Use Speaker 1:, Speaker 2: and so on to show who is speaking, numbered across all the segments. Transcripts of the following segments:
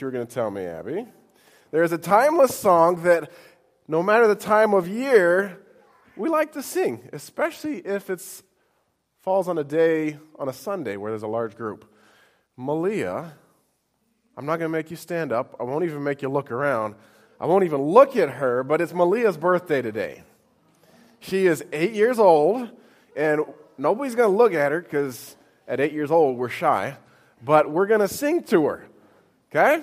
Speaker 1: you were going to tell me, Abby. There's a timeless song that, no matter the time of year, we like to sing, especially if it falls on a day on a Sunday where there's a large group. Malia, I'm not going to make you stand up. I won't even make you look around. I won't even look at her, but it's Malia's birthday today. She is eight years old, and nobody's going to look at her because at eight years old, we're shy, but we're going to sing to her. Okay?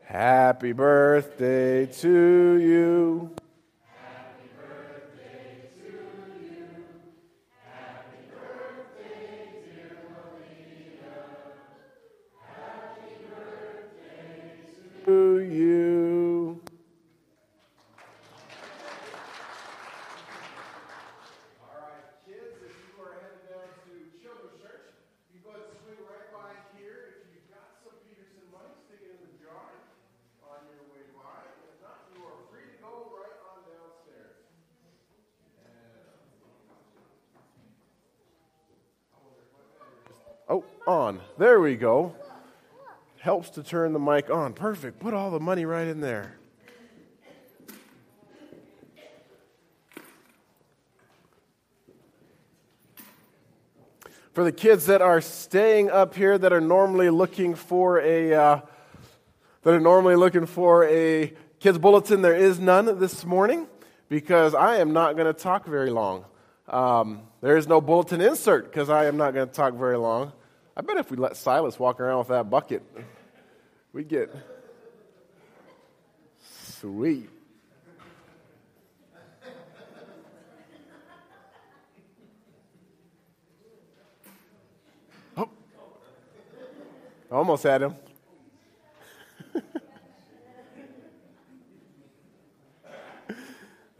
Speaker 1: Happy birthday to you. Happy birthday to you. Happy birthday, dear. Happy birthday to you right, kids, if you are headed down to Children's Church, you go ahead and swing right by here. If you've got some Peterson money, stick it in the jar on your way by. If not, you are free to go right on downstairs. Oh, on. There we go helps to turn the mic on. Perfect. Put all the money right in there. For the kids that are staying up here that are normally looking for a uh, that are normally looking for a kids bulletin, there is none this morning because I am not going to talk very long. Um, there is no bulletin insert because I am not going to talk very long. I bet if we let Silas walk around with that bucket, we'd get sweet. Oh, almost had him.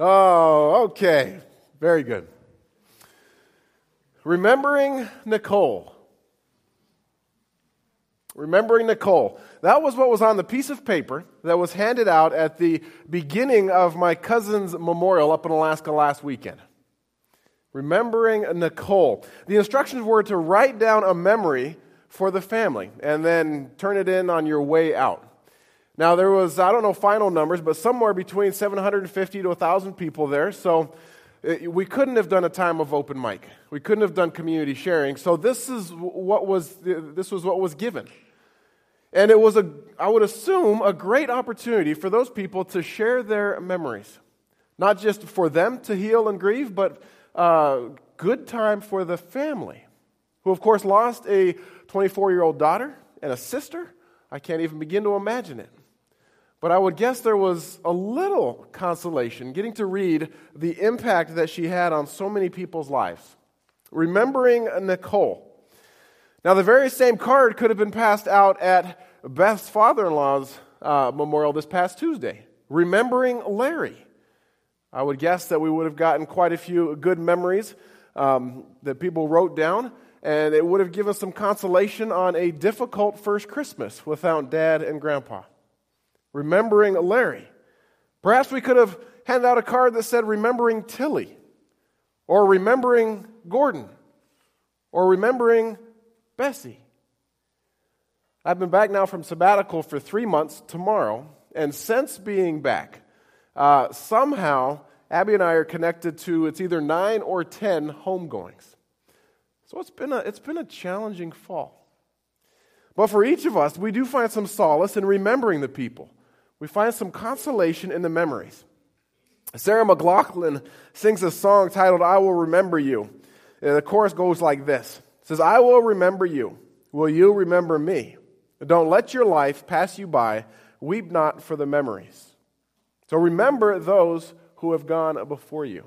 Speaker 1: oh, okay. Very good. Remembering Nicole. Remembering Nicole. That was what was on the piece of paper that was handed out at the beginning of my cousin's memorial up in Alaska last weekend. Remembering Nicole. The instructions were to write down a memory for the family and then turn it in on your way out. Now, there was, I don't know final numbers, but somewhere between 750 to 1,000 people there. So uh, we couldn't have done a time of open mic. We couldn't have done community sharing. So this is what was, this was what was given. And it was, a, I would assume, a great opportunity for those people to share their memories. Not just for them to heal and grieve, but a uh, good time for the family, who, of course, lost a 24 year old daughter and a sister. I can't even begin to imagine it. But I would guess there was a little consolation getting to read the impact that she had on so many people's lives. Remembering Nicole. Now, the very same card could have been passed out at Beth's father in law's uh, memorial this past Tuesday, remembering Larry. I would guess that we would have gotten quite a few good memories um, that people wrote down, and it would have given some consolation on a difficult first Christmas without dad and grandpa. Remembering Larry. Perhaps we could have handed out a card that said, Remembering Tilly, or Remembering Gordon, or Remembering Bessie. I've been back now from sabbatical for three months tomorrow, and since being back, uh, somehow Abby and I are connected to it's either nine or ten homegoings. So it's been a, it's been a challenging fall. But for each of us, we do find some solace in remembering the people. We find some consolation in the memories. Sarah McLachlan sings a song titled I Will Remember You. And the chorus goes like this says, I will remember you. Will you remember me? Don't let your life pass you by. Weep not for the memories. So remember those who have gone before you.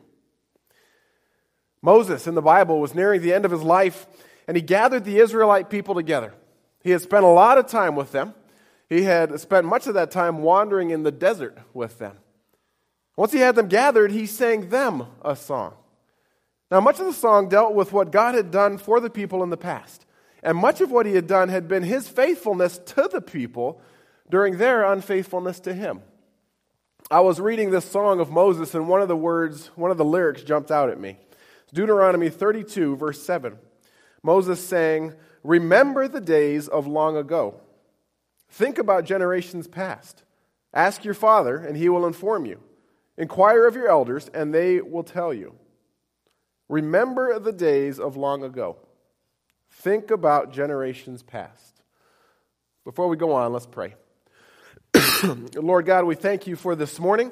Speaker 1: Moses in the Bible was nearing the end of his life, and he gathered the Israelite people together. He had spent a lot of time with them. He had spent much of that time wandering in the desert with them. Once he had them gathered, he sang them a song. Now, much of the song dealt with what God had done for the people in the past. And much of what he had done had been his faithfulness to the people during their unfaithfulness to him. I was reading this song of Moses, and one of the words, one of the lyrics jumped out at me. Deuteronomy 32, verse 7. Moses sang, Remember the days of long ago, Think about generations past. Ask your father, and he will inform you. Inquire of your elders, and they will tell you. Remember the days of long ago. Think about generations past. Before we go on, let's pray. Lord God, we thank you for this morning.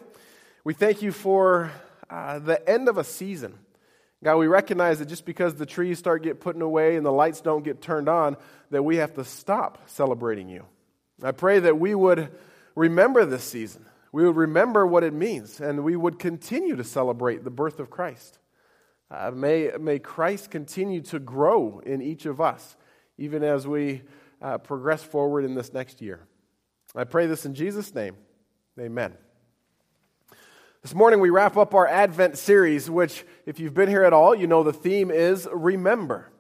Speaker 1: We thank you for uh, the end of a season. God, we recognize that just because the trees start get put away and the lights don't get turned on, that we have to stop celebrating you. I pray that we would remember this season. We would remember what it means, and we would continue to celebrate the birth of Christ. Uh, may, may Christ continue to grow in each of us, even as we uh, progress forward in this next year. I pray this in Jesus' name. Amen. This morning we wrap up our Advent series, which, if you've been here at all, you know the theme is Remember.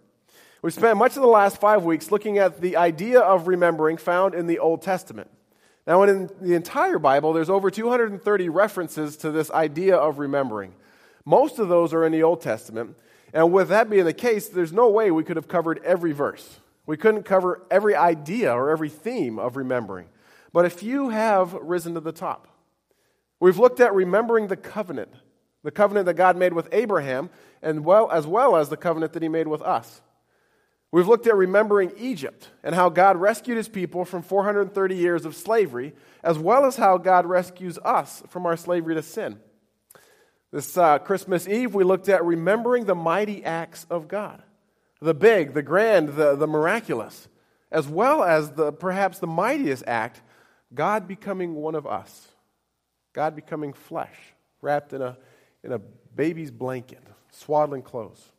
Speaker 1: We spent much of the last five weeks looking at the idea of remembering found in the Old Testament. Now, in the entire Bible, there's over 230 references to this idea of remembering. Most of those are in the Old Testament. And with that being the case, there's no way we could have covered every verse. We couldn't cover every idea or every theme of remembering. But a few have risen to the top. We've looked at remembering the covenant, the covenant that God made with Abraham, and well, as well as the covenant that he made with us. We've looked at remembering Egypt and how God rescued his people from 430 years of slavery, as well as how God rescues us from our slavery to sin. This uh, Christmas Eve, we looked at remembering the mighty acts of God the big, the grand, the, the miraculous, as well as the, perhaps the mightiest act, God becoming one of us, God becoming flesh, wrapped in a, in a baby's blanket, swaddling clothes.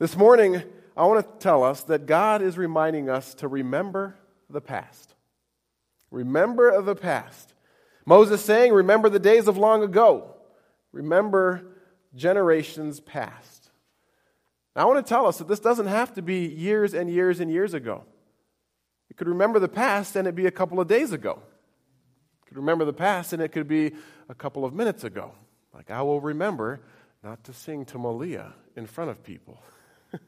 Speaker 1: This morning, I want to tell us that God is reminding us to remember the past. Remember the past. Moses saying, Remember the days of long ago. Remember generations past. Now, I want to tell us that this doesn't have to be years and years and years ago. You could remember the past and it be a couple of days ago. You could remember the past and it could be a couple of minutes ago. Like I will remember not to sing to Malia in front of people.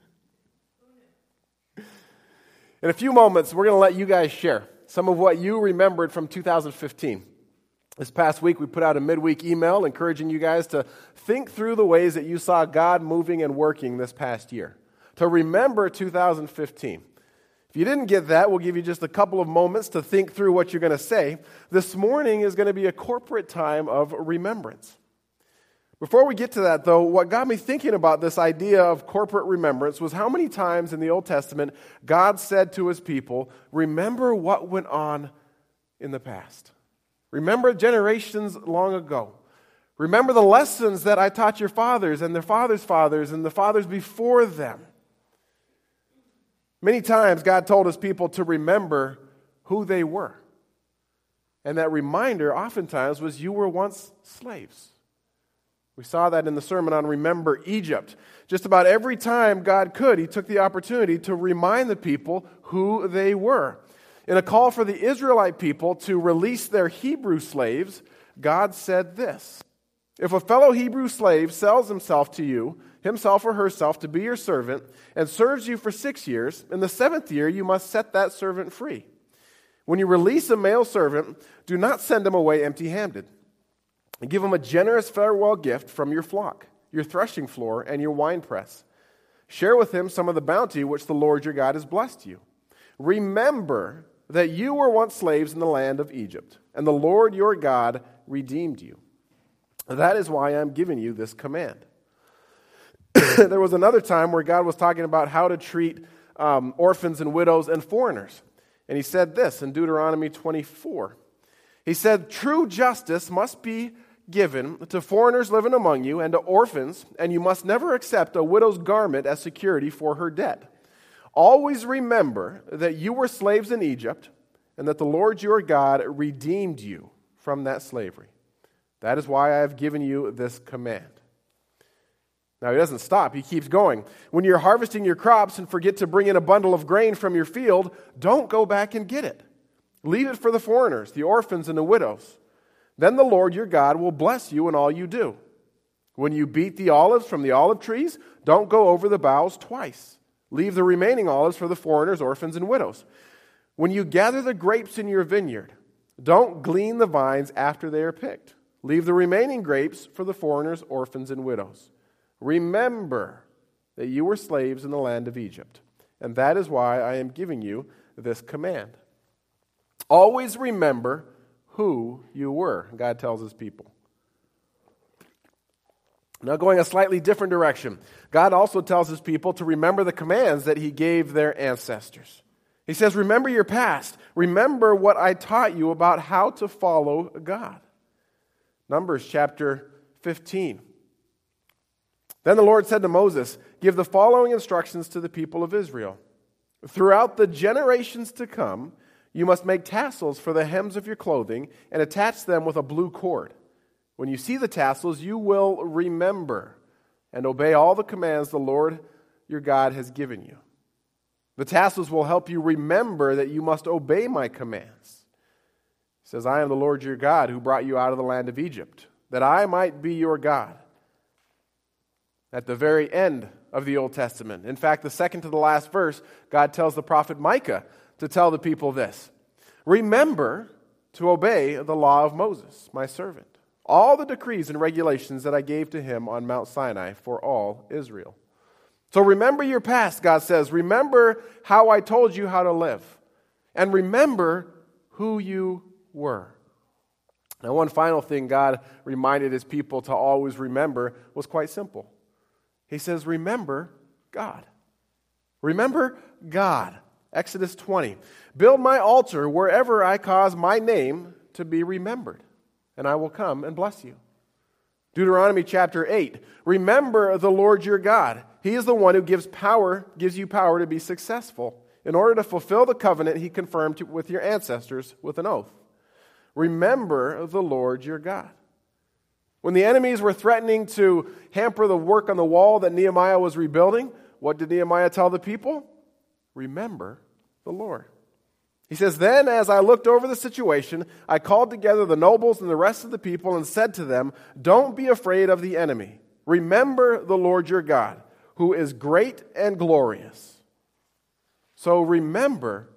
Speaker 1: In a few moments, we're going to let you guys share some of what you remembered from 2015. This past week, we put out a midweek email encouraging you guys to think through the ways that you saw God moving and working this past year, to remember 2015. If you didn't get that, we'll give you just a couple of moments to think through what you're going to say. This morning is going to be a corporate time of remembrance. Before we get to that, though, what got me thinking about this idea of corporate remembrance was how many times in the Old Testament God said to his people, Remember what went on in the past. Remember generations long ago. Remember the lessons that I taught your fathers and their fathers' fathers and the fathers before them. Many times God told his people to remember who they were. And that reminder oftentimes was you were once slaves. We saw that in the sermon on Remember Egypt. Just about every time God could, he took the opportunity to remind the people who they were. In a call for the Israelite people to release their Hebrew slaves, God said this If a fellow Hebrew slave sells himself to you, himself or herself, to be your servant, and serves you for six years, in the seventh year you must set that servant free. When you release a male servant, do not send him away empty handed and give him a generous farewell gift from your flock, your threshing floor, and your winepress. Share with him some of the bounty which the Lord your God has blessed you. Remember that you were once slaves in the land of Egypt, and the Lord your God redeemed you. That is why I'm giving you this command. there was another time where God was talking about how to treat um, orphans and widows and foreigners. And he said this in Deuteronomy 24. He said, True justice must be given to foreigners living among you and to orphans, and you must never accept a widow's garment as security for her debt. Always remember that you were slaves in Egypt, and that the Lord your God redeemed you from that slavery. That is why I have given you this command. Now, he doesn't stop. He keeps going. When you're harvesting your crops and forget to bring in a bundle of grain from your field, don't go back and get it. Leave it for the foreigners, the orphans, and the widows. Then the Lord your God will bless you in all you do. When you beat the olives from the olive trees, don't go over the boughs twice. Leave the remaining olives for the foreigners, orphans, and widows. When you gather the grapes in your vineyard, don't glean the vines after they are picked. Leave the remaining grapes for the foreigners, orphans, and widows. Remember that you were slaves in the land of Egypt, and that is why I am giving you this command. Always remember who you were, God tells his people. Now, going a slightly different direction, God also tells his people to remember the commands that he gave their ancestors. He says, Remember your past. Remember what I taught you about how to follow God. Numbers chapter 15. Then the Lord said to Moses, Give the following instructions to the people of Israel. Throughout the generations to come, you must make tassels for the hems of your clothing and attach them with a blue cord. When you see the tassels, you will remember and obey all the commands the Lord your God has given you. The tassels will help you remember that you must obey my commands. He says, I am the Lord your God who brought you out of the land of Egypt, that I might be your God. At the very end of the Old Testament, in fact, the second to the last verse, God tells the prophet Micah to tell the people this Remember to obey the law of Moses, my servant, all the decrees and regulations that I gave to him on Mount Sinai for all Israel. So remember your past, God says. Remember how I told you how to live. And remember who you were. Now, one final thing God reminded his people to always remember was quite simple. He says, Remember God. Remember God. Exodus 20. Build my altar wherever I cause my name to be remembered, and I will come and bless you. Deuteronomy chapter 8. Remember the Lord your God. He is the one who gives power, gives you power to be successful in order to fulfill the covenant he confirmed with your ancestors with an oath. Remember the Lord your God. When the enemies were threatening to hamper the work on the wall that Nehemiah was rebuilding, what did Nehemiah tell the people? Remember the Lord. He says, Then as I looked over the situation, I called together the nobles and the rest of the people and said to them, Don't be afraid of the enemy. Remember the Lord your God, who is great and glorious. So remember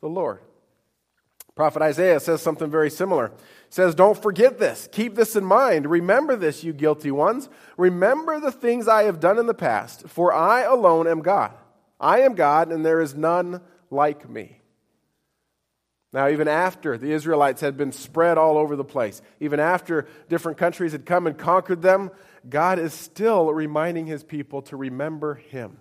Speaker 1: the Lord. Prophet Isaiah says something very similar. He says, Don't forget this. Keep this in mind. Remember this, you guilty ones. Remember the things I have done in the past, for I alone am God. I am God, and there is none like me. Now, even after the Israelites had been spread all over the place, even after different countries had come and conquered them, God is still reminding his people to remember him.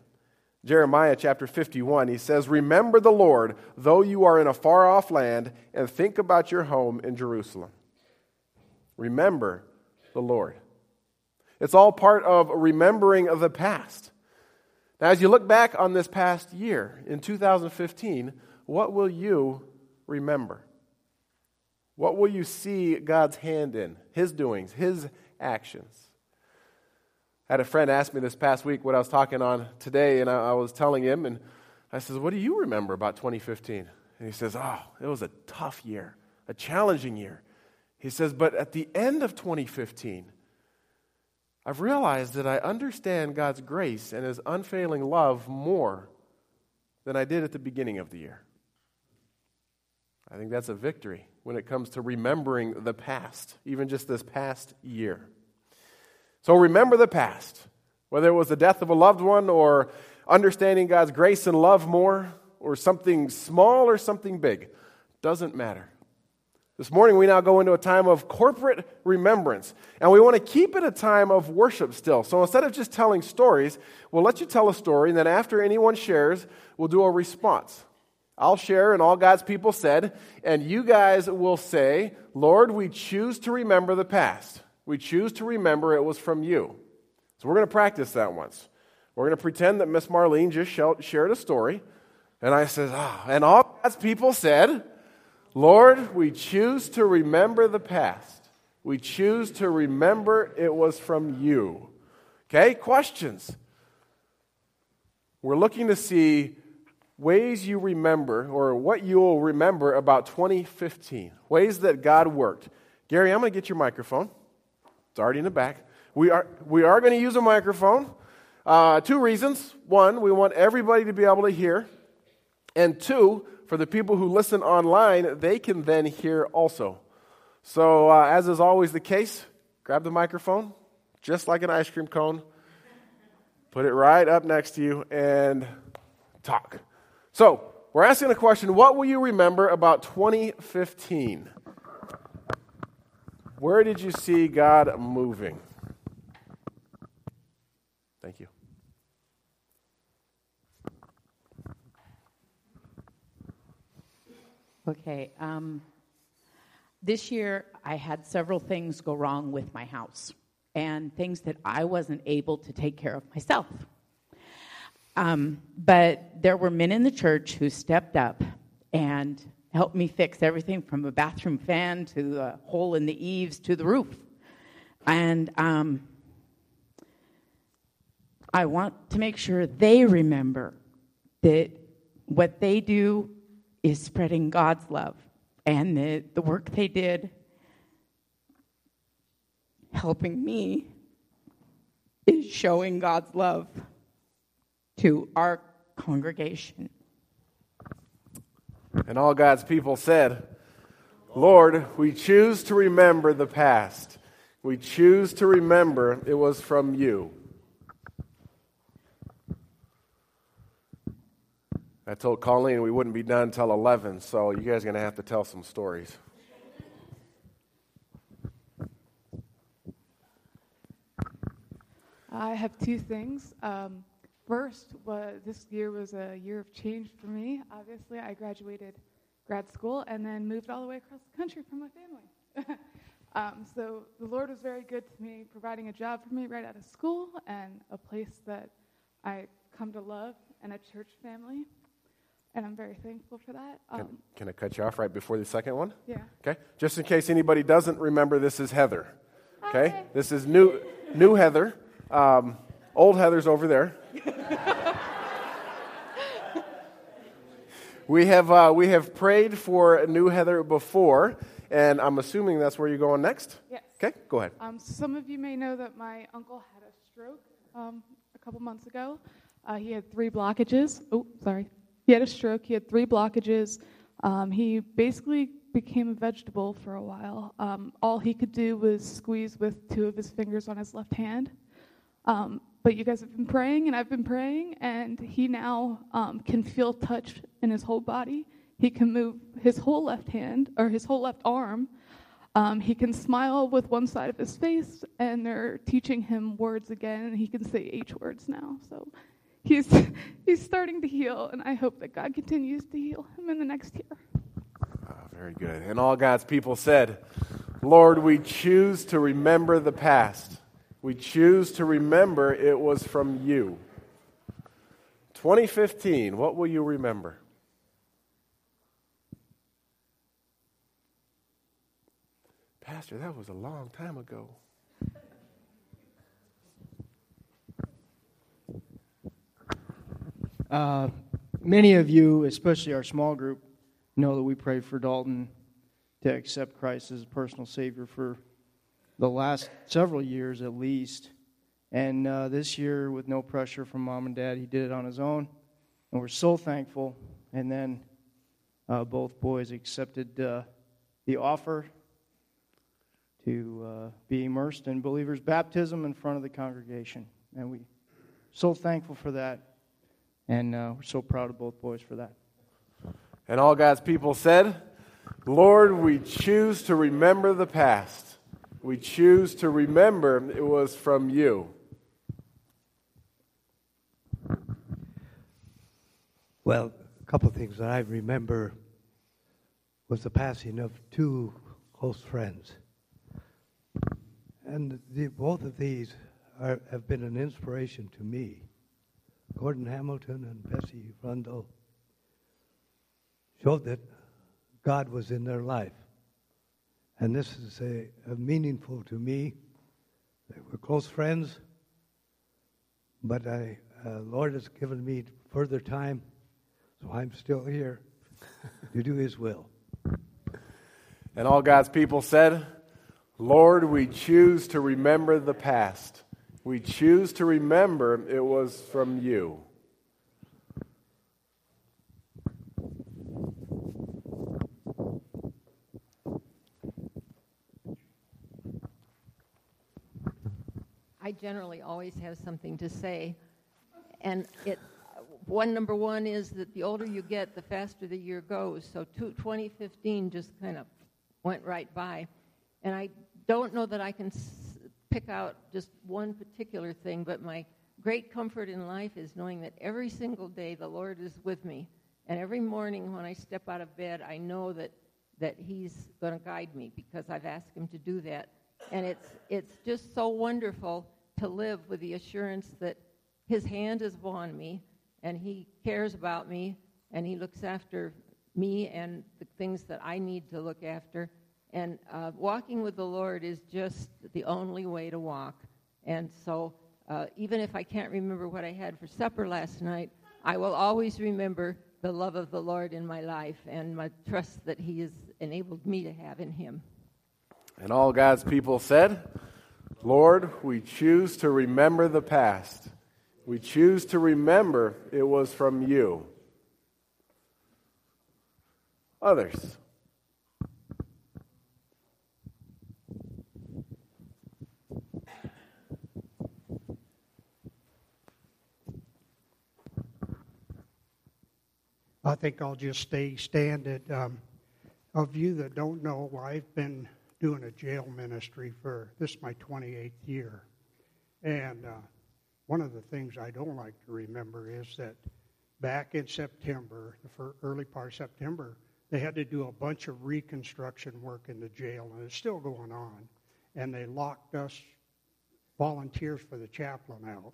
Speaker 1: Jeremiah chapter 51, he says, Remember the Lord, though you are in a far off land, and think about your home in Jerusalem. Remember the Lord. It's all part of remembering of the past. Now, as you look back on this past year, in 2015, what will you remember? What will you see God's hand in? His doings, His actions. I had a friend ask me this past week what I was talking on today, and I, I was telling him, and I said, What do you remember about 2015? And he says, Oh, it was a tough year, a challenging year. He says, But at the end of 2015, I've realized that I understand God's grace and His unfailing love more than I did at the beginning of the year. I think that's a victory when it comes to remembering the past, even just this past year. So remember the past, whether it was the death of a loved one or understanding God's grace and love more, or something small or something big. Doesn't matter. This morning, we now go into a time of corporate remembrance, and we want to keep it a time of worship still. So instead of just telling stories, we'll let you tell a story, and then after anyone shares, we'll do a response. I'll share, and all God's people said, and you guys will say, Lord, we choose to remember the past. We choose to remember it was from you. So we're going to practice that once. We're going to pretend that Miss Marlene just shared a story. And I said, ah, and all God's people said, Lord, we choose to remember the past. We choose to remember it was from you. Okay, questions. We're looking to see ways you remember or what you will remember about 2015, ways that God worked. Gary, I'm going to get your microphone. It's already in the back. We are, we are going to use a microphone. Uh, two reasons. One, we want everybody to be able to hear. And two, for the people who listen online, they can then hear also. So, uh, as is always the case, grab the microphone, just like an ice cream cone, put it right up next to you, and talk. So, we're asking the question what will you remember about 2015? Where did you see God moving? Thank you.
Speaker 2: Okay. Um, this year, I had several things go wrong with my house and things that I wasn't able to take care of myself. Um, but there were men in the church who stepped up and helped me fix everything from a bathroom fan to a hole in the eaves to the roof. And um, I want to make sure they remember that what they do is spreading God's love and the, the work they did helping me is showing God's love to our congregation.
Speaker 1: And all God's people said, Lord, we choose to remember the past. We choose to remember it was from you. I told Colleen we wouldn't be done until 11, so you guys are going to have to tell some stories.
Speaker 3: I have two things. Um, first, this year was a year of change for me. Obviously, I graduated grad school and then moved all the way across the country for my family. um, so the Lord was very good to me, providing a job for me right out of school and a place that I come to love and a church family. And I'm very thankful for that.
Speaker 1: Um, can, can I cut you off right before the second one?
Speaker 3: Yeah.
Speaker 1: Okay. Just in case anybody doesn't remember, this is Heather. Okay. Hi. This is new, new Heather. Um, old Heather's over there. we, have, uh, we have prayed for new Heather before, and I'm assuming that's where you're going next?
Speaker 3: Yes.
Speaker 1: Okay, go ahead.
Speaker 3: Um, some of you may know that my uncle had a stroke um, a couple months ago. Uh, he had three blockages. Oh, sorry. He had a stroke. He had three blockages. Um, he basically became a vegetable for a while. Um, all he could do was squeeze with two of his fingers on his left hand. Um, but you guys have been praying, and I've been praying, and he now um, can feel touch in his whole body. He can move his whole left hand or his whole left arm. Um, he can smile with one side of his face, and they're teaching him words again, and he can say H words now. So he's he's starting to heal, and I hope that God continues to heal him in the next year.
Speaker 1: Oh, very good. And all God's people said, "Lord, we choose to remember the past." We choose to remember it was from you. 2015, what will you remember? Pastor, that was a long time ago.
Speaker 4: Uh, many of you, especially our small group, know that we pray for Dalton to accept Christ as a personal Savior for the last several years at least. And uh, this year, with no pressure from mom and dad, he did it on his own. And we're so thankful. And then uh, both boys accepted uh, the offer to uh, be immersed in believers' baptism in front of the congregation. And we're so thankful for that. And uh, we're so proud of both boys for that.
Speaker 1: And all God's people said, Lord, we choose to remember the past we choose to remember it was from you.
Speaker 5: Well, a couple of things that I remember was the passing of two close friends. And the, both of these are, have been an inspiration to me. Gordon Hamilton and Bessie Rundle showed that God was in their life. And this is a, a meaningful to me. We're close friends, but I, uh, Lord has given me further time, so I'm still here to do His will.
Speaker 1: And all God's people said, Lord, we choose to remember the past. We choose to remember it was from you.
Speaker 6: I generally always have something to say. And it, one number one is that the older you get, the faster the year goes. So two, 2015 just kind of went right by. And I don't know that I can s- pick out just one particular thing, but my great comfort in life is knowing that every single day the Lord is with me. And every morning when I step out of bed, I know that, that He's going to guide me because I've asked Him to do that. And it's, it's just so wonderful to live with the assurance that His hand is upon me and He cares about me and He looks after me and the things that I need to look after. And uh, walking with the Lord is just the only way to walk. And so, uh, even if I can't remember what I had for supper last night, I will always remember the love of the Lord in my life and my trust that He has enabled me to have in Him.
Speaker 1: And all God's people said, Lord, we choose to remember the past. We choose to remember it was from you. Others.
Speaker 7: I think I'll just stay standing. Um, of you that don't know, I've been doing a jail ministry for this is my 28th year, and uh, one of the things I don't like to remember is that back in September, the early part of September, they had to do a bunch of reconstruction work in the jail, and it's still going on. And they locked us volunteers for the chaplain out.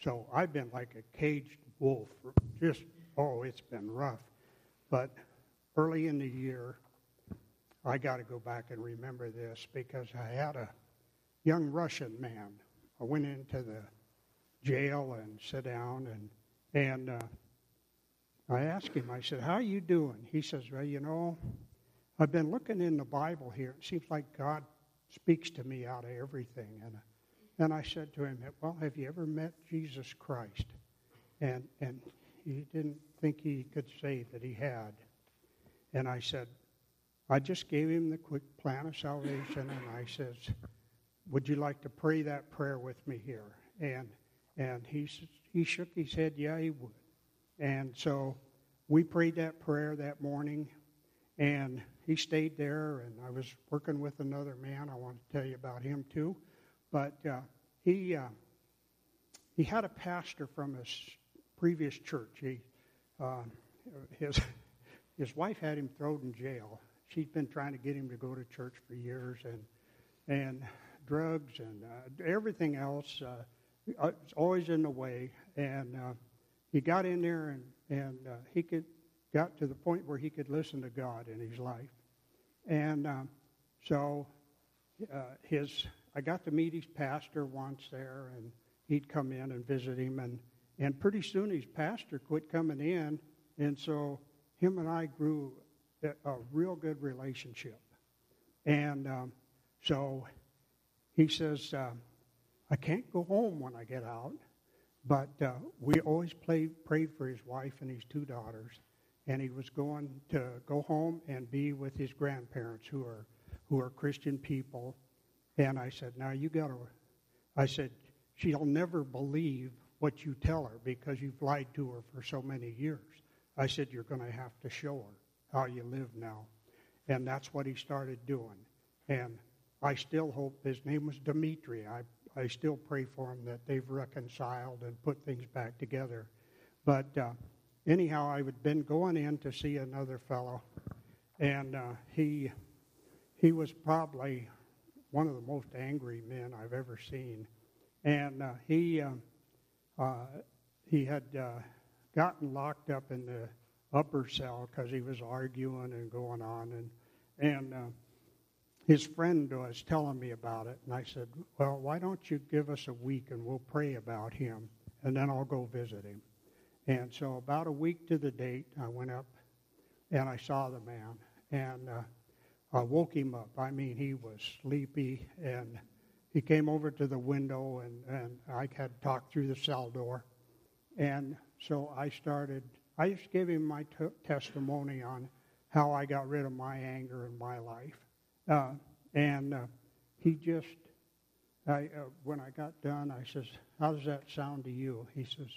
Speaker 7: So I've been like a caged wolf, just oh, it's been rough. But early in the year, I got to go back and remember this because I had a young Russian man. I went into the jail and sat down and and uh, I asked him. I said, "How are you doing?" He says, "Well, you know, I've been looking in the Bible here. It seems like God speaks to me out of everything." And and I said to him, "Well, have you ever met Jesus Christ?" And and he didn't think he could say that he had. And I said, I just gave him the quick plan of salvation, and I says, "Would you like to pray that prayer with me here?" And and he he shook his head, yeah, he would. And so we prayed that prayer that morning, and he stayed there. And I was working with another man. I want to tell you about him too, but uh, he uh, he had a pastor from his previous church. He uh, his his wife had him thrown in jail. She'd been trying to get him to go to church for years, and and drugs and uh, everything else uh, was always in the way. And uh, he got in there, and and uh, he could got to the point where he could listen to God in his life. And um, so uh, his I got to meet his pastor once there, and he'd come in and visit him, and and pretty soon his pastor quit coming in, and so him and I grew a, real good relationship. And um, so he says, uh, I can't go home when I get out, but uh, we always play, prayed for his wife and his two daughters. And he was going to go home and be with his grandparents who are, who are Christian people. And I said, Now you got to, I said, she'll never believe what you tell her because you've lied to her for so many years. I said, You're going to have to show her how you live now. And that's what he started doing. And I still hope his name was Dimitri. I, I still pray for him that they've reconciled and put things back together. But uh, anyhow, I had been going in to see another fellow, and uh, he he was probably one of the most angry men I've ever seen. And uh, he um, uh, he had uh, gotten locked up in the upper cell because he was arguing and going on, and and uh, his friend was telling me about it, and I said, "Well, why don't you give us a week and we'll pray about him, and then I'll go visit him." And so, about a week to the date, I went up and I saw the man, and uh, I woke him up. I mean, he was sleepy and he came over to the window and, and I had talked through the cell door. And so I started, I just gave him my t- testimony on how I got rid of my anger in my life. Uh, and uh, he just, I, uh, when I got done, I says, How does that sound to you? He says,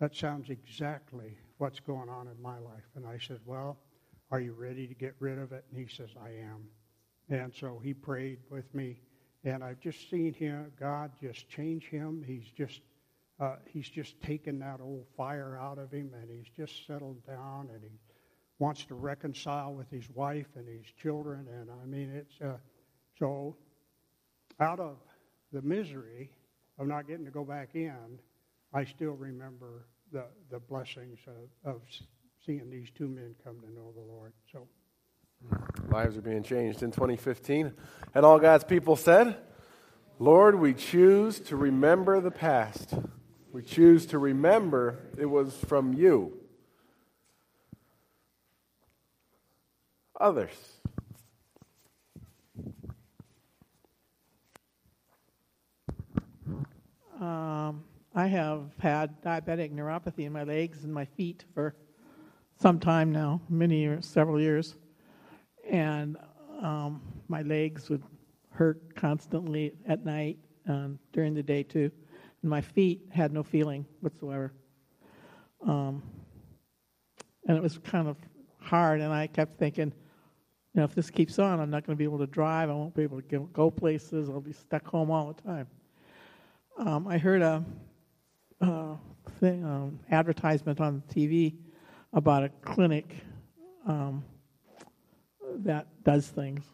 Speaker 7: That sounds exactly what's going on in my life. And I said, Well, are you ready to get rid of it? And he says, I am. And so he prayed with me. And I've just seen him, God just change him. He's just, uh, he's just taken that old fire out of him and he's just settled down and he wants to reconcile with his wife and his children. And I mean, it's, uh, so out of the misery of not getting to go back in, I still remember the, the blessings of, of seeing these two men come to know the Lord. So
Speaker 1: Lives are being changed in 2015. And all God's people said, Lord, we choose to remember the past. We choose to remember it was from you. Others.
Speaker 8: Um, I have had diabetic neuropathy in my legs and my feet for some time now, many years, several years, and um, my legs would hurt constantly at night during the day too, my feet had no feeling whatsoever. Um, and it was kind of hard, and I kept thinking, you know, if this keeps on, I'm not going to be able to drive. I won't be able to go places. I'll be stuck home all the time. Um, I heard a, a thing, um, advertisement on TV about a clinic um, that does things.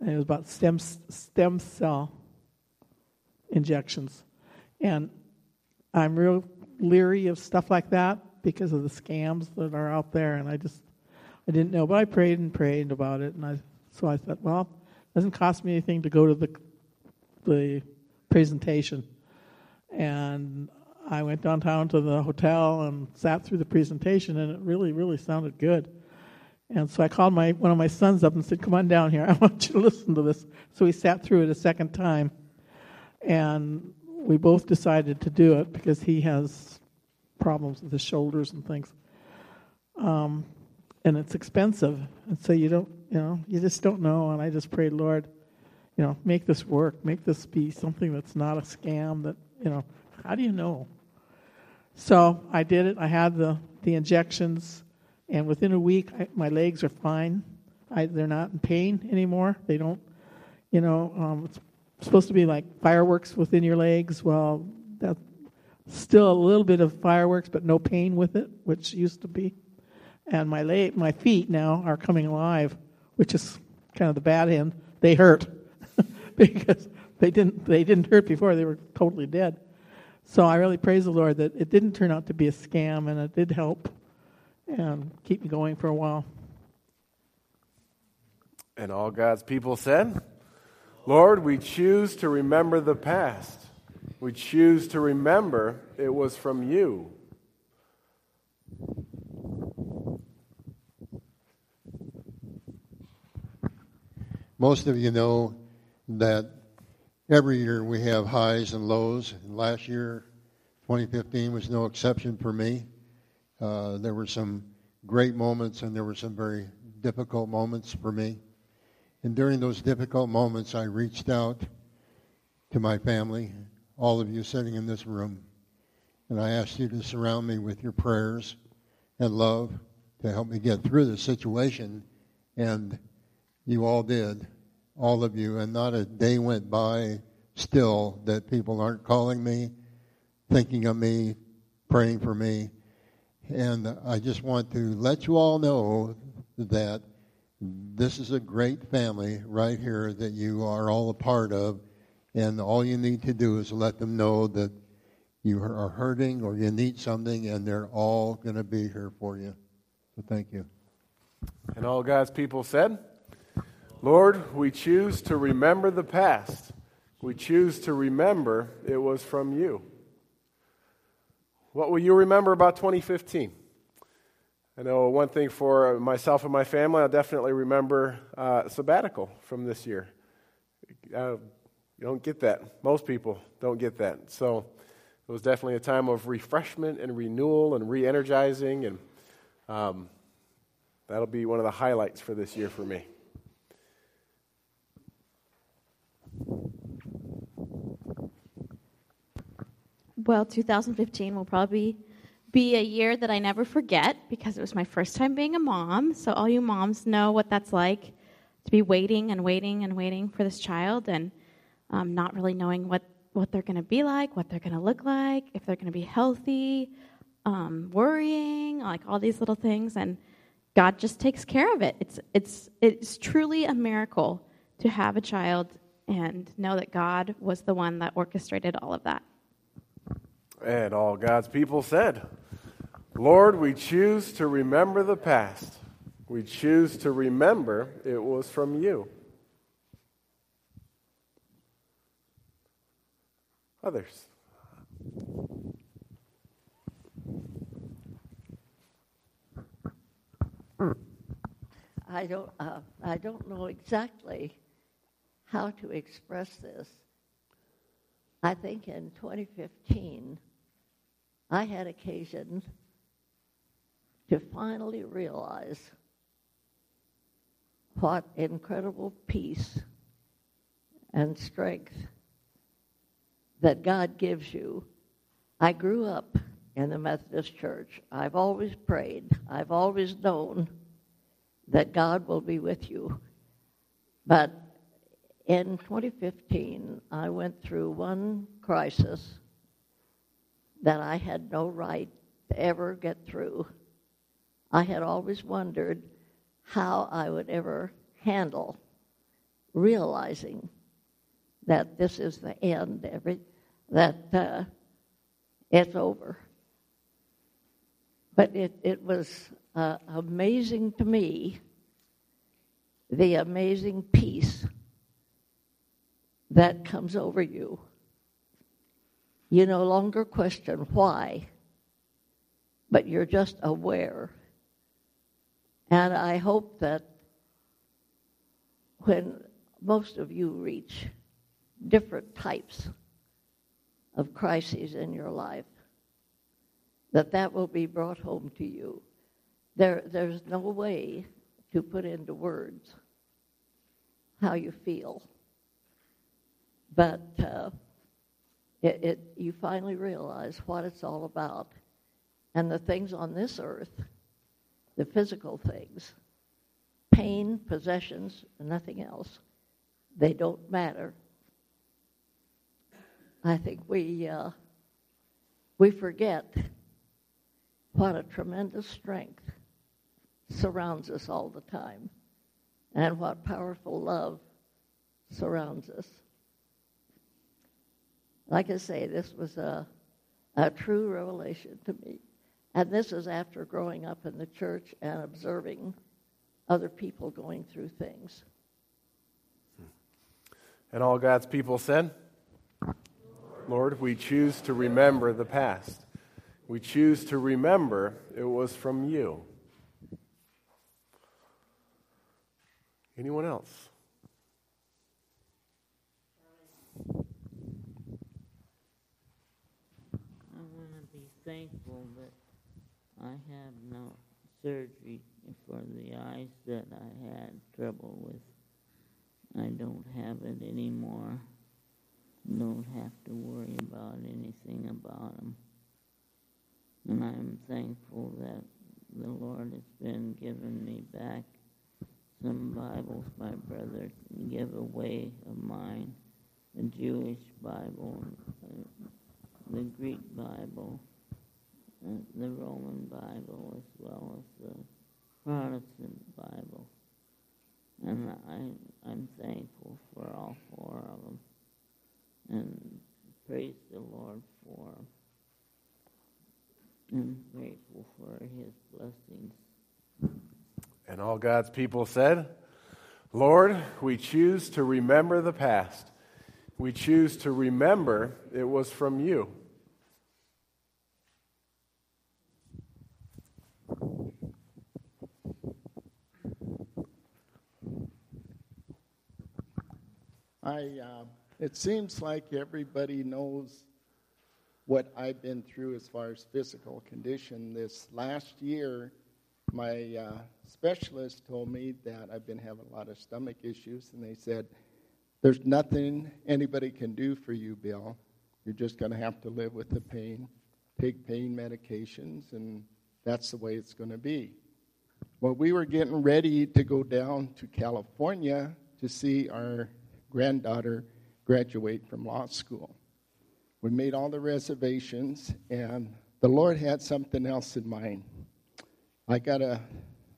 Speaker 8: And it was about stem stem cell injections, and I'm real leery of stuff like that because of the scams that are out there, and I just I didn't know, but I prayed and prayed about it, and I so I thought, well, it doesn't cost me anything to go to the the presentation. And I went downtown to the hotel and sat through the presentation, and it really, really sounded good. And so I called my one of my sons up and said, "Come on down here. I want you to listen to this." So we sat through it a second time, and we both decided to do it because he has problems with his shoulders and things. Um, and it's expensive, and so you don't, you know, you just don't know. And I just prayed, Lord, you know, make this work, make this be something that's not a scam. That you know, how do you know? So I did it. I had the the injections, and within a week, I, my legs are fine. I, they're not in pain anymore. They don't, you know, um, it's supposed to be like fireworks within your legs. Well, that's still a little bit of fireworks, but no pain with it, which used to be. And my leg, my feet now are coming alive, which is kind of the bad end. They hurt. because they didn't they didn't hurt before; they were totally dead. So I really praise the Lord that it didn't turn out to be a scam, and it did help and keep me going for a while.
Speaker 1: And all God's people said, Lord, we choose to remember the past. We choose to remember it was from you.
Speaker 9: Most of you know that every year we have highs and lows. And last year, 2015, was no exception for me. Uh, there were some great moments and there were some very difficult moments for me. And during those difficult moments, I reached out to my family, all of you sitting in this room, and I asked you to surround me with your prayers and love to help me get through the situation. And you all did all of you, and not a day went by still that people aren't calling me, thinking of me, praying for me. And I just want to let you all know that this is a great family right here that you are all a part of. And all you need to do is let them know that you are hurting or you need something, and they're all going to be here for you. So thank you.
Speaker 1: And all God's people said, Lord, we choose to remember the past. We choose to remember it was from you. What will you remember about 2015? I know one thing for myself and my family, I'll definitely remember uh, sabbatical from this year. I you don't get that. Most people don't get that. So it was definitely a time of refreshment and renewal and re energizing, and um, that'll be one of the highlights for this year for me.
Speaker 10: Well, 2015 will probably be a year that I never forget because it was my first time being a mom. So, all you moms know what that's like to be waiting and waiting and waiting for this child and um, not really knowing what, what they're going to be like, what they're going to look like, if they're going to be healthy, um, worrying, like all these little things. And God just takes care of it. It's, it's, it's truly a miracle to have a child and know that God was the one that orchestrated all of that.
Speaker 1: And all God's people said, Lord, we choose to remember the past. We choose to remember it was from you. Others.
Speaker 11: I don't, uh, I don't know exactly how to express this. I think in 2015, I had occasion to finally realize what incredible peace and strength that God gives you. I grew up in the Methodist Church. I've always prayed. I've always known that God will be with you. But in 2015, I went through one crisis that I had no right to ever get through. I had always wondered how I would ever handle realizing that this is the end, every, that uh, it's over. But it, it was uh, amazing to me the amazing peace that comes over you. You no longer question why, but you're just aware. And I hope that when most of you reach different types of crises in your life, that that will be brought home to you. There, there's no way to put into words how you feel. But uh, it, it, you finally realize what it's all about. And the things on this earth, the physical things, pain, possessions, nothing else, they don't matter. I think we, uh, we forget what a tremendous strength surrounds us all the time and what powerful love surrounds us. Like I say, this was a, a true revelation to me. And this is after growing up in the church and observing other people going through things. Hmm.
Speaker 1: And all God's people said, Lord, we choose to remember the past. We choose to remember it was from you. Anyone else?
Speaker 12: I want to be thankful that I have no surgery for the eyes that I had trouble with. I don't have it anymore. Don't have to worry about anything about them. And I'm thankful that the Lord has been giving me back some Bibles my brother gave away of mine, the Jewish Bible, uh, the Greek Bible, the Roman Bible, as well as the Protestant Bible. And I, I'm thankful for all four of them. And praise the Lord for them. And grateful for his blessings.
Speaker 1: And all God's people said, Lord, we choose to remember the past. We choose to remember it was from you.
Speaker 13: I, uh, it seems like everybody knows what I've been through as far as physical condition. This last year, my uh, specialist told me that I've been having a lot of stomach issues, and they said, There's nothing anybody can do for you, Bill. You're just going to have to live with the pain, take pain medications, and that's the way it's going to be. Well, we were getting ready to go down to California to see our granddaughter graduate from law school. We made all the reservations, and the Lord had something else in mind. I got a,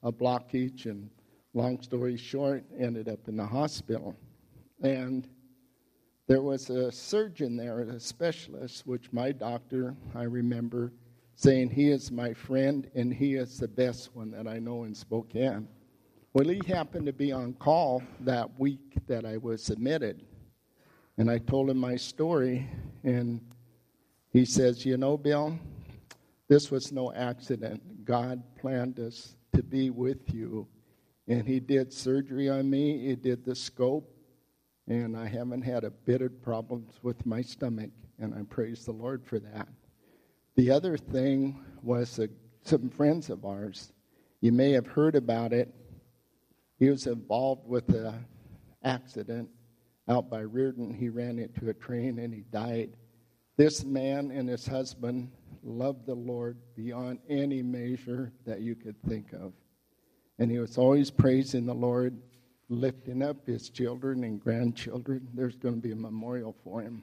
Speaker 13: a blockage, and long story short, ended up in the hospital. And there was a surgeon there, a specialist, which my doctor, I remember, saying he is my friend and he is the best one that I know in Spokane. Well, he happened to be on call that week that I was admitted. And I told him my story, and he says, You know, Bill, this was no accident. God planned us to be with you. And he did surgery on me, he did the scope, and I haven't had a bit of problems with my stomach, and I praise the Lord for that. The other thing was some friends of ours. You may have heard about it. He was involved with an accident out by Reardan. He ran into a train and he died. This man and his husband loved the Lord beyond any measure that you could think of. And he was always praising the Lord, lifting up his children and grandchildren. There's going to be a memorial for him.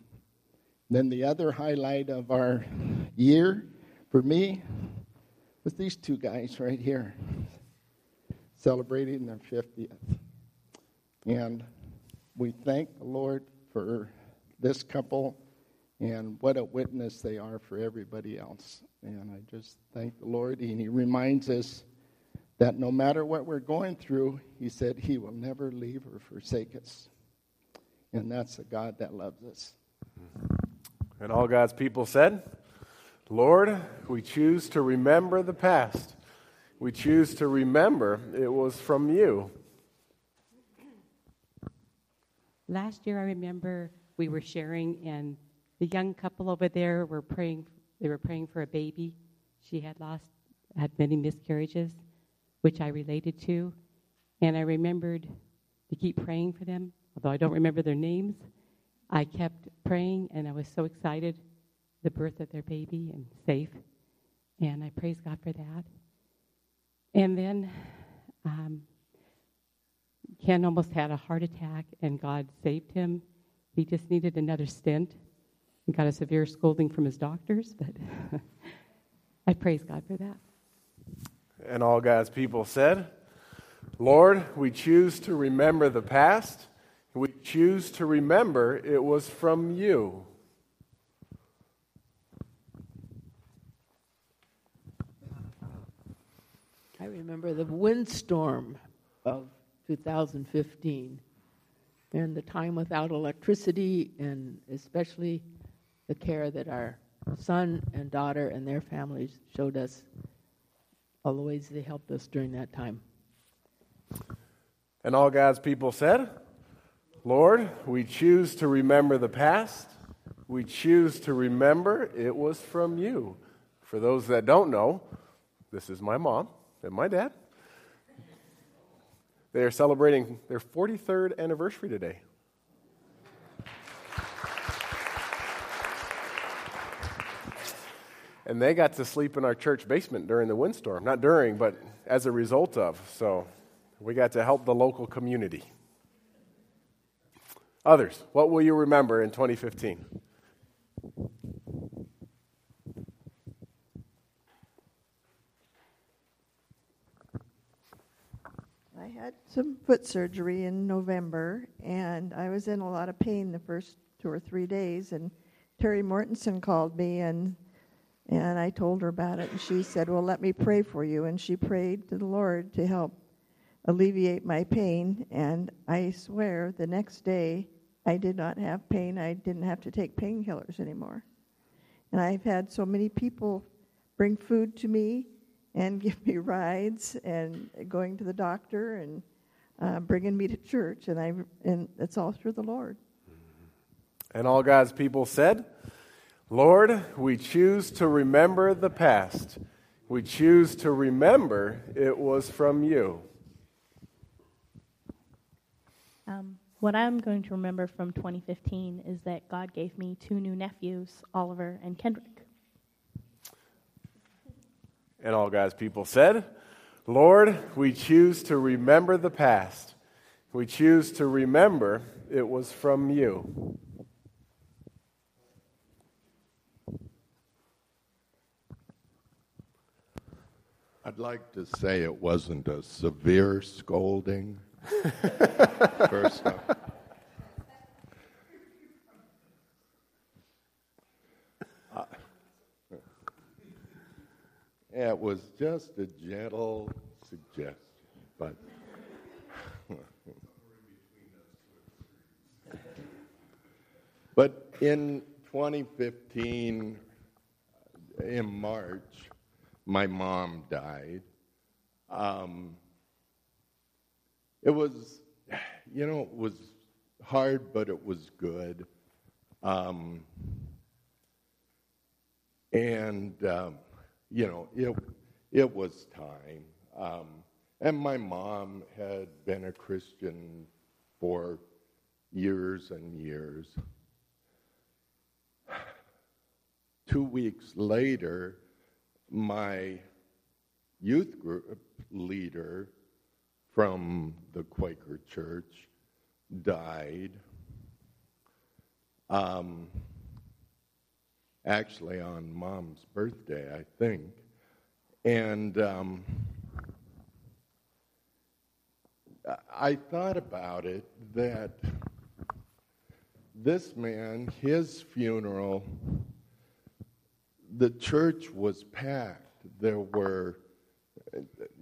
Speaker 13: Then the other highlight of our year for me was these two guys right here celebrating their 50th. And we thank the Lord for this couple and what a witness they are for everybody else. And I just thank the Lord. And He reminds us that no matter what we're going through, He said He will never leave or forsake us. And that's a God that loves us.
Speaker 1: And all God's people said, Lord, we choose to remember the past. We choose to remember it was from you.
Speaker 14: Last year, I remember we were sharing, and the young couple over there were praying. They were praying for a baby. She had lost, had many miscarriages, which I related to, and I remembered to keep praying for them. Although I don't remember their names, I kept praying, and I was so excited the birth of their baby and safe. And I praise God for that. And then um, Ken almost had a heart attack, and God saved him. He just needed another stent and got a severe scolding from his doctors, but I praise God for that.
Speaker 1: And all God's people said, Lord, we choose to remember the past. We choose to remember it was from you.
Speaker 15: I remember the windstorm of 2015 and the time without electricity, and especially the care that our son and daughter and their families showed us, all the ways they helped us during that time.
Speaker 1: And all God's people said, Lord, we choose to remember the past. We choose to remember it was from you. For those that don't know, this is my mom and my dad. They are celebrating their 43rd anniversary today. And they got to sleep in our church basement during the windstorm. Not during, but as a result of. So we got to help the local community. Others, what will you remember in 2015?
Speaker 16: I had some foot surgery in November, and I was in a lot of pain the first two or three days. And Terry Mortensen called me, and and I told her about it, and she said, "Well, let me pray for you." And she prayed to the Lord to help alleviate my pain. And I swear, the next day, I did not have pain. I didn't have to take painkillers anymore. And I've had so many people bring food to me and give me rides and going to the doctor and uh, bringing me to church. And, I, and it's all through the Lord.
Speaker 1: And all God's people said, Lord, we choose to remember the past. We choose to remember it was from you.
Speaker 17: Um, What I'm going to remember from 2015 is that God gave me two new nephews, Oliver and Kendrick.
Speaker 1: And all God's people said, Lord, we choose to remember the past. We choose to remember it was from you.
Speaker 18: I'd like to say it wasn't a severe scolding. First off. It was just a gentle suggestion, but. but in 2015, in March, my mom died. Um, it was, you know, it was hard, but it was good. Um, and, um, you know, it, it was time. Um, and my mom had been a Christian for years and years. Two weeks later, my youth group leader from the Quaker Church died. Um, actually, on mom's birthday, I think. And um, I thought about it that this man, his funeral, the church was packed. There were,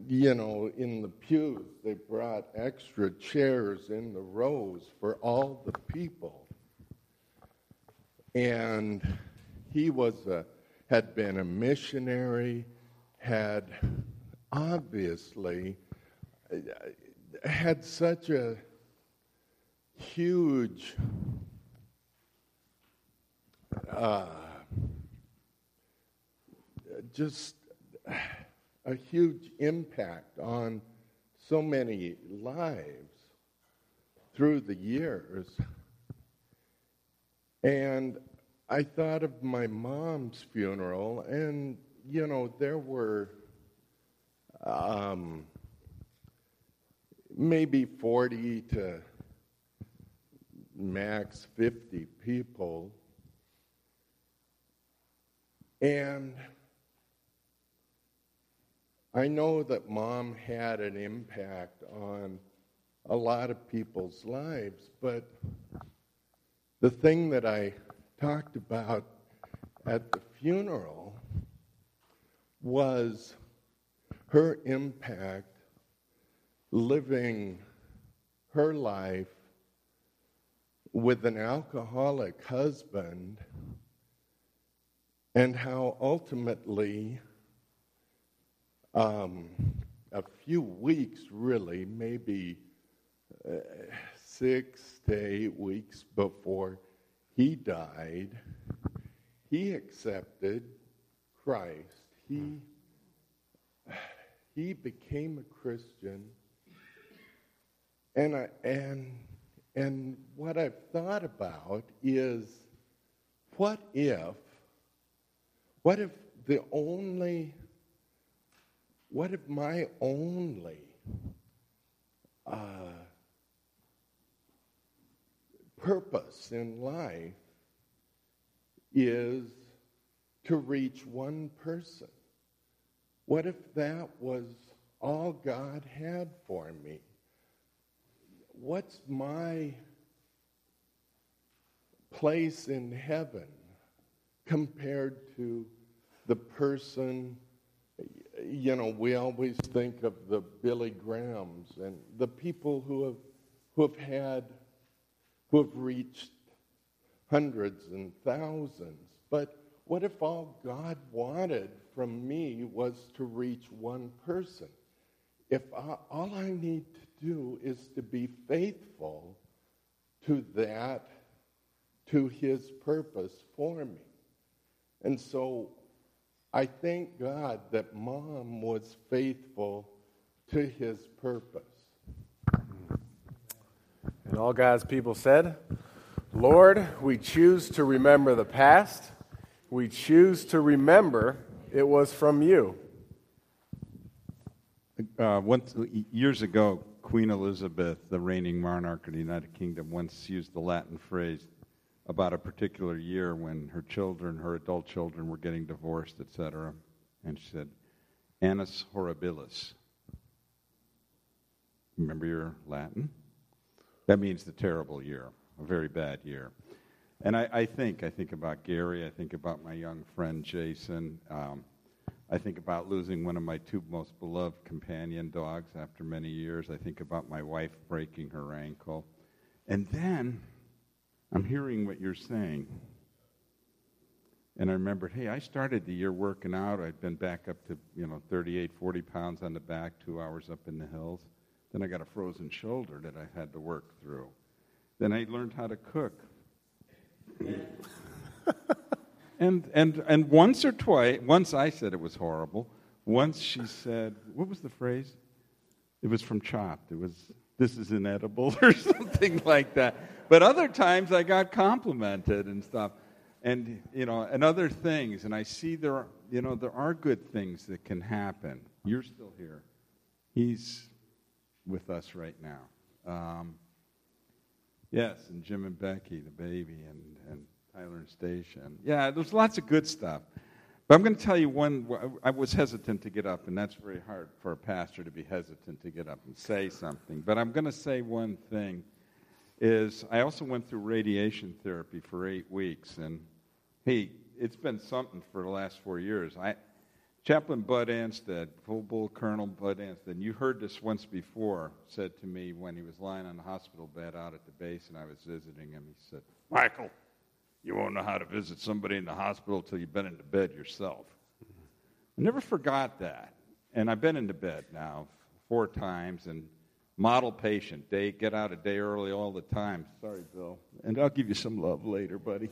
Speaker 18: you know, in the pews, they brought extra chairs in the rows for all the people. And he was a, had been a missionary, had obviously had such a huge uh, just a huge impact on so many lives through the years. And I thought of my mom's funeral, and, you know, there were um, maybe 40 to max 50 people. And I know that mom had an impact on a lot of people's lives, but the thing that I talked about at the funeral was her impact living her life with an alcoholic husband and how ultimately um, a few weeks, really, maybe uh, six to eight weeks before he died, he accepted Christ. He, he became a Christian. And, I, and, and what I've thought about is what if, what if the only what if my only uh, purpose in life is to reach one person? What if that was all God had for me? What's my place in heaven compared to the person you know, we always think of the Billy Grahams and the people who have, who have had, who have reached hundreds and thousands. But what if all God wanted from me was to reach one person? If I, all I need to do is to be faithful to that, to his purpose for me. And so I thank God that mom was faithful to his purpose.
Speaker 1: And all God's people said, Lord, we choose to remember the past. We choose to remember it was from you.
Speaker 19: Uh, once, years ago, Queen Elizabeth, the reigning monarch of the United Kingdom, once used the Latin phrase about a particular year when her children, her adult children, were getting divorced, etc. And she said, Annus horribilis. Remember your Latin? That means the terrible year, a very bad year. And I, I think, I think about Gary, I think about my young friend Jason. Um, I think about losing one of my two most beloved companion dogs after many years. I think about my wife breaking her ankle. And then I'm hearing what you're saying. And I remembered, hey, I started the year working out. I'd been back up to, you know, 38, 40 pounds on the back, two hours up in the hills. Then I got a frozen shoulder that I had to work through. Then I learned how to cook. and, and, and once or twice, once I said it was horrible. Once she said, what was the phrase? It was from Chopped. It was, this is inedible or something like that. But other times I got complimented and stuff. And, you know, and other things. And I see there, are, you know, there are good things that can happen. You're still here. He's with us right now. Um, yes, and Jim and Becky, the baby, and, and Tyler and Station. Yeah, there's lots of good stuff. But I'm going to tell you one. I was hesitant to get up, and that's very hard for a pastor to be hesitant to get up and say something. But I'm going to say one thing. Is I also went through radiation therapy for eight weeks, and hey, it's been something for the last four years. I, Chaplain Bud Anstead, full bull Colonel Bud Anstead, and you heard this once before, said to me when he was lying on the hospital bed out at the base and I was visiting him, he said, Michael, you won't know how to visit somebody in the hospital till you've been in the bed yourself. I never forgot that. And I've been in the bed now four times and model patient. Day get out a day early all the time. Sorry, Bill. And I'll give you some love later, buddy.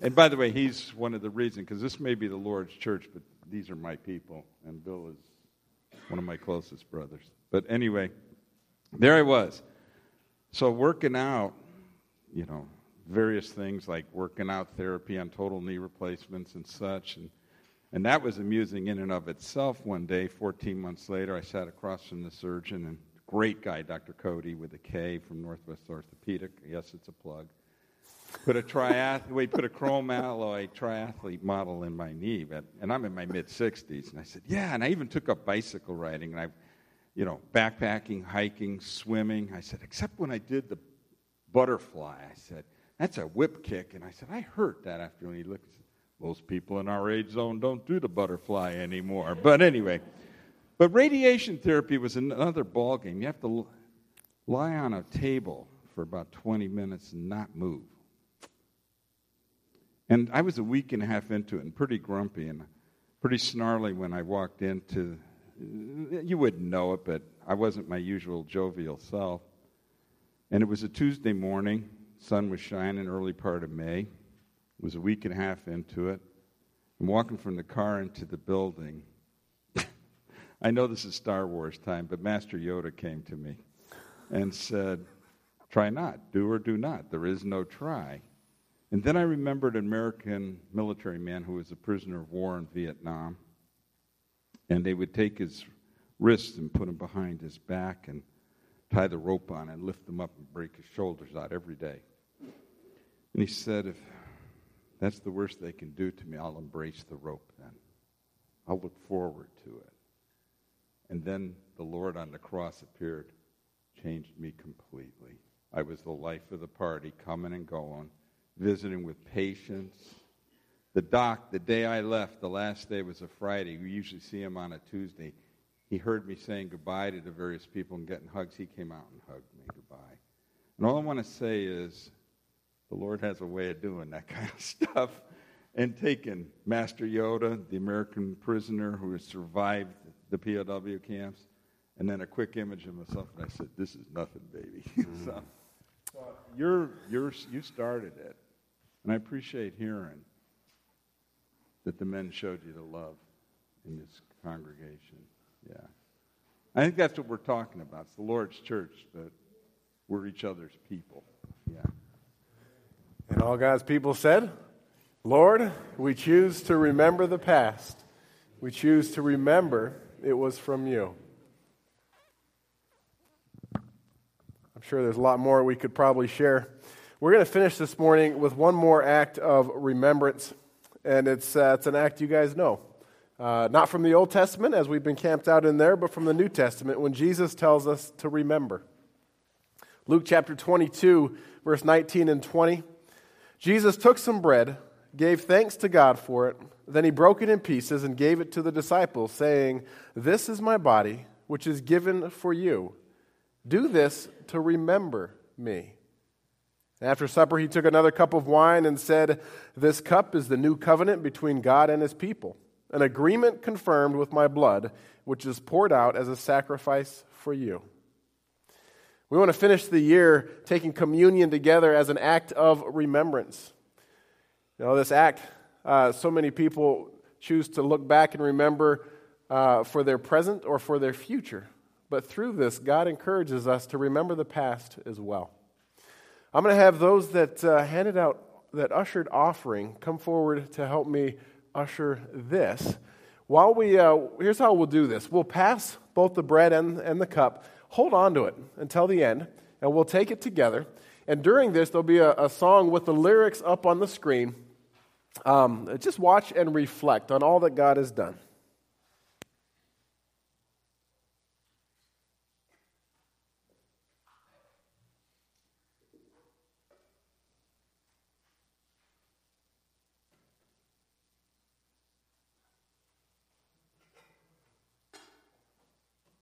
Speaker 19: And by the way, he's one of the reasons, because this may be the Lord's church, but these are my people, and Bill is one of my closest brothers. But anyway, there I was. So working out, you know, various things like working out therapy on total knee replacements and such, and and that was amusing in and of itself. One day, 14 months later, I sat across from the surgeon, and great guy, Dr. Kody, with a K from Northwest Orthopedic. Yes, it's a plug put a triath- we put a chrome alloy triathlete model in my knee, but, and I'm in my mid 60s. And I said, yeah, and I even took up bicycle riding, and I, you know, backpacking, hiking, swimming. I said, except when I did the butterfly, I said, that's a whip kick. And I said, I hurt that after when he looked. Most people in our age zone don't do the butterfly anymore. But anyway, but radiation therapy was another ballgame. You have to lie on a table for about 20 minutes and not move. And I was a week and a half into it and pretty grumpy and pretty snarly when I walked into. You wouldn't know it, but I wasn't my usual jovial self. And it was a Tuesday morning. Sun was shining early part of May. It was a week and a half into it. I'm walking from the car into the building. I know this is Star Wars time, but Master Yoda came to me and said, Try not, do or do not. There is no try. And then I remembered an American military man who was a prisoner of war in Vietnam. And they would take his wrists and put him behind his back and tie the rope on and lift him up and break his shoulders out every day. And he said, If that's the worst they can do to me, I'll embrace the rope then. I'll look forward to it. And then the Lord on the cross appeared, changed me completely. I was the life of the party, coming and going visiting with patients. The doc, the day I left, the last day was a Friday. We usually see him on a Tuesday. He heard me saying goodbye to the various people and getting hugs. He came out and hugged me goodbye. And all I want to say is the Lord has a way of doing that kind of stuff and taking Master Yoda, the American prisoner who has survived the POW camps, and then a quick image of myself, and I said, This is nothing, baby. Mm-hmm. so, so you're, you're, you started it. And I appreciate hearing that the men showed you the love in this congregation. Yeah. I think that's what we're talking about. It's the Lord's church, but we're each other's people. Yeah.
Speaker 1: And all God's people said, Lord, we choose to remember the past. We choose to remember it was from you. I'm sure there's a lot more we could probably share. We're going to finish this morning with one more act of remembrance, and it's, uh, it's an act you guys know. Uh, not from the Old Testament, as we've been camped out in there, but from the New Testament, when Jesus tells us to remember. Luke chapter 22, verse 19 and 20. Jesus took some bread, gave thanks to God for it, then he broke it in pieces and gave it to the disciples, saying, This is my body, which is given for you. Do this to remember me. After supper, he took another cup of wine and said, This cup is the new covenant between God and his people, an agreement confirmed with my blood, which is poured out as a sacrifice for you. We want to finish the year taking communion together as an act of remembrance. You know, this act, uh, so many people choose to look back and remember uh, for their present or for their future. But through this, God encourages us to remember the past as well. I'm going to have those that uh, handed out, that ushered offering, come forward to help me usher this. While we, uh, here's how we'll do this we'll pass both the bread and, and the cup hold on to it until the end, and we'll take it together. And during this, there'll be a, a song with the lyrics up on the screen. Um, just watch and reflect on all that God has done.